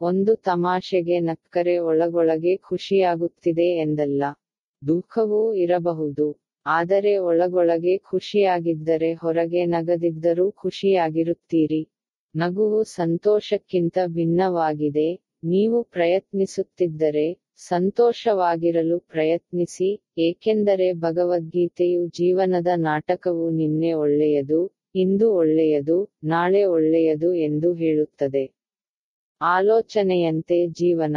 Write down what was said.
ಒಂದು ತಮಾಷೆಗೆ ನಕ್ಕರೆ ಒಳಗೊಳಗೆ ಖುಷಿಯಾಗುತ್ತಿದೆ ಎಂದಲ್ಲ. ದುಃಖವೂ ಇರಬಹುದು. ಆದರೆ ಒಳಗೊಳಗೆ ಖುಷಿಯಾಗಿದ್ದರೆ ಹೊರಗೆ ನಗದಿದ್ದರೂ ಖುಷಿಯಾಗಿರುತ್ತೀರಿ. ನಗುವು ಸಂತೋಷಕ್ಕಿಂತ ಭಿನ್ನವಾಗಿದೆ. ನೀವು ಪ್ರಯತ್ನಿಸುತ್ತಿದ್ದರೆ ಸಂತೋಷವಾಗಿರಲು ಪ್ರಯತ್ನಿಸಿ, ಏಕೆಂದರೆ ಭಗವದ್ಗೀತೆಯು ಜೀವನದ ನಾಟಕವು ನಿನ್ನೆ ಒಳ್ಳೆಯದು, ಇಂದು ಒಳ್ಳೆಯದು, ನಾಳೆ ಒಳ್ಳೆಯದು ಎಂದು ಹೇಳುತ್ತದೆ. ಆಲೋಚನೆಯಂತೆ ಜೀವನ.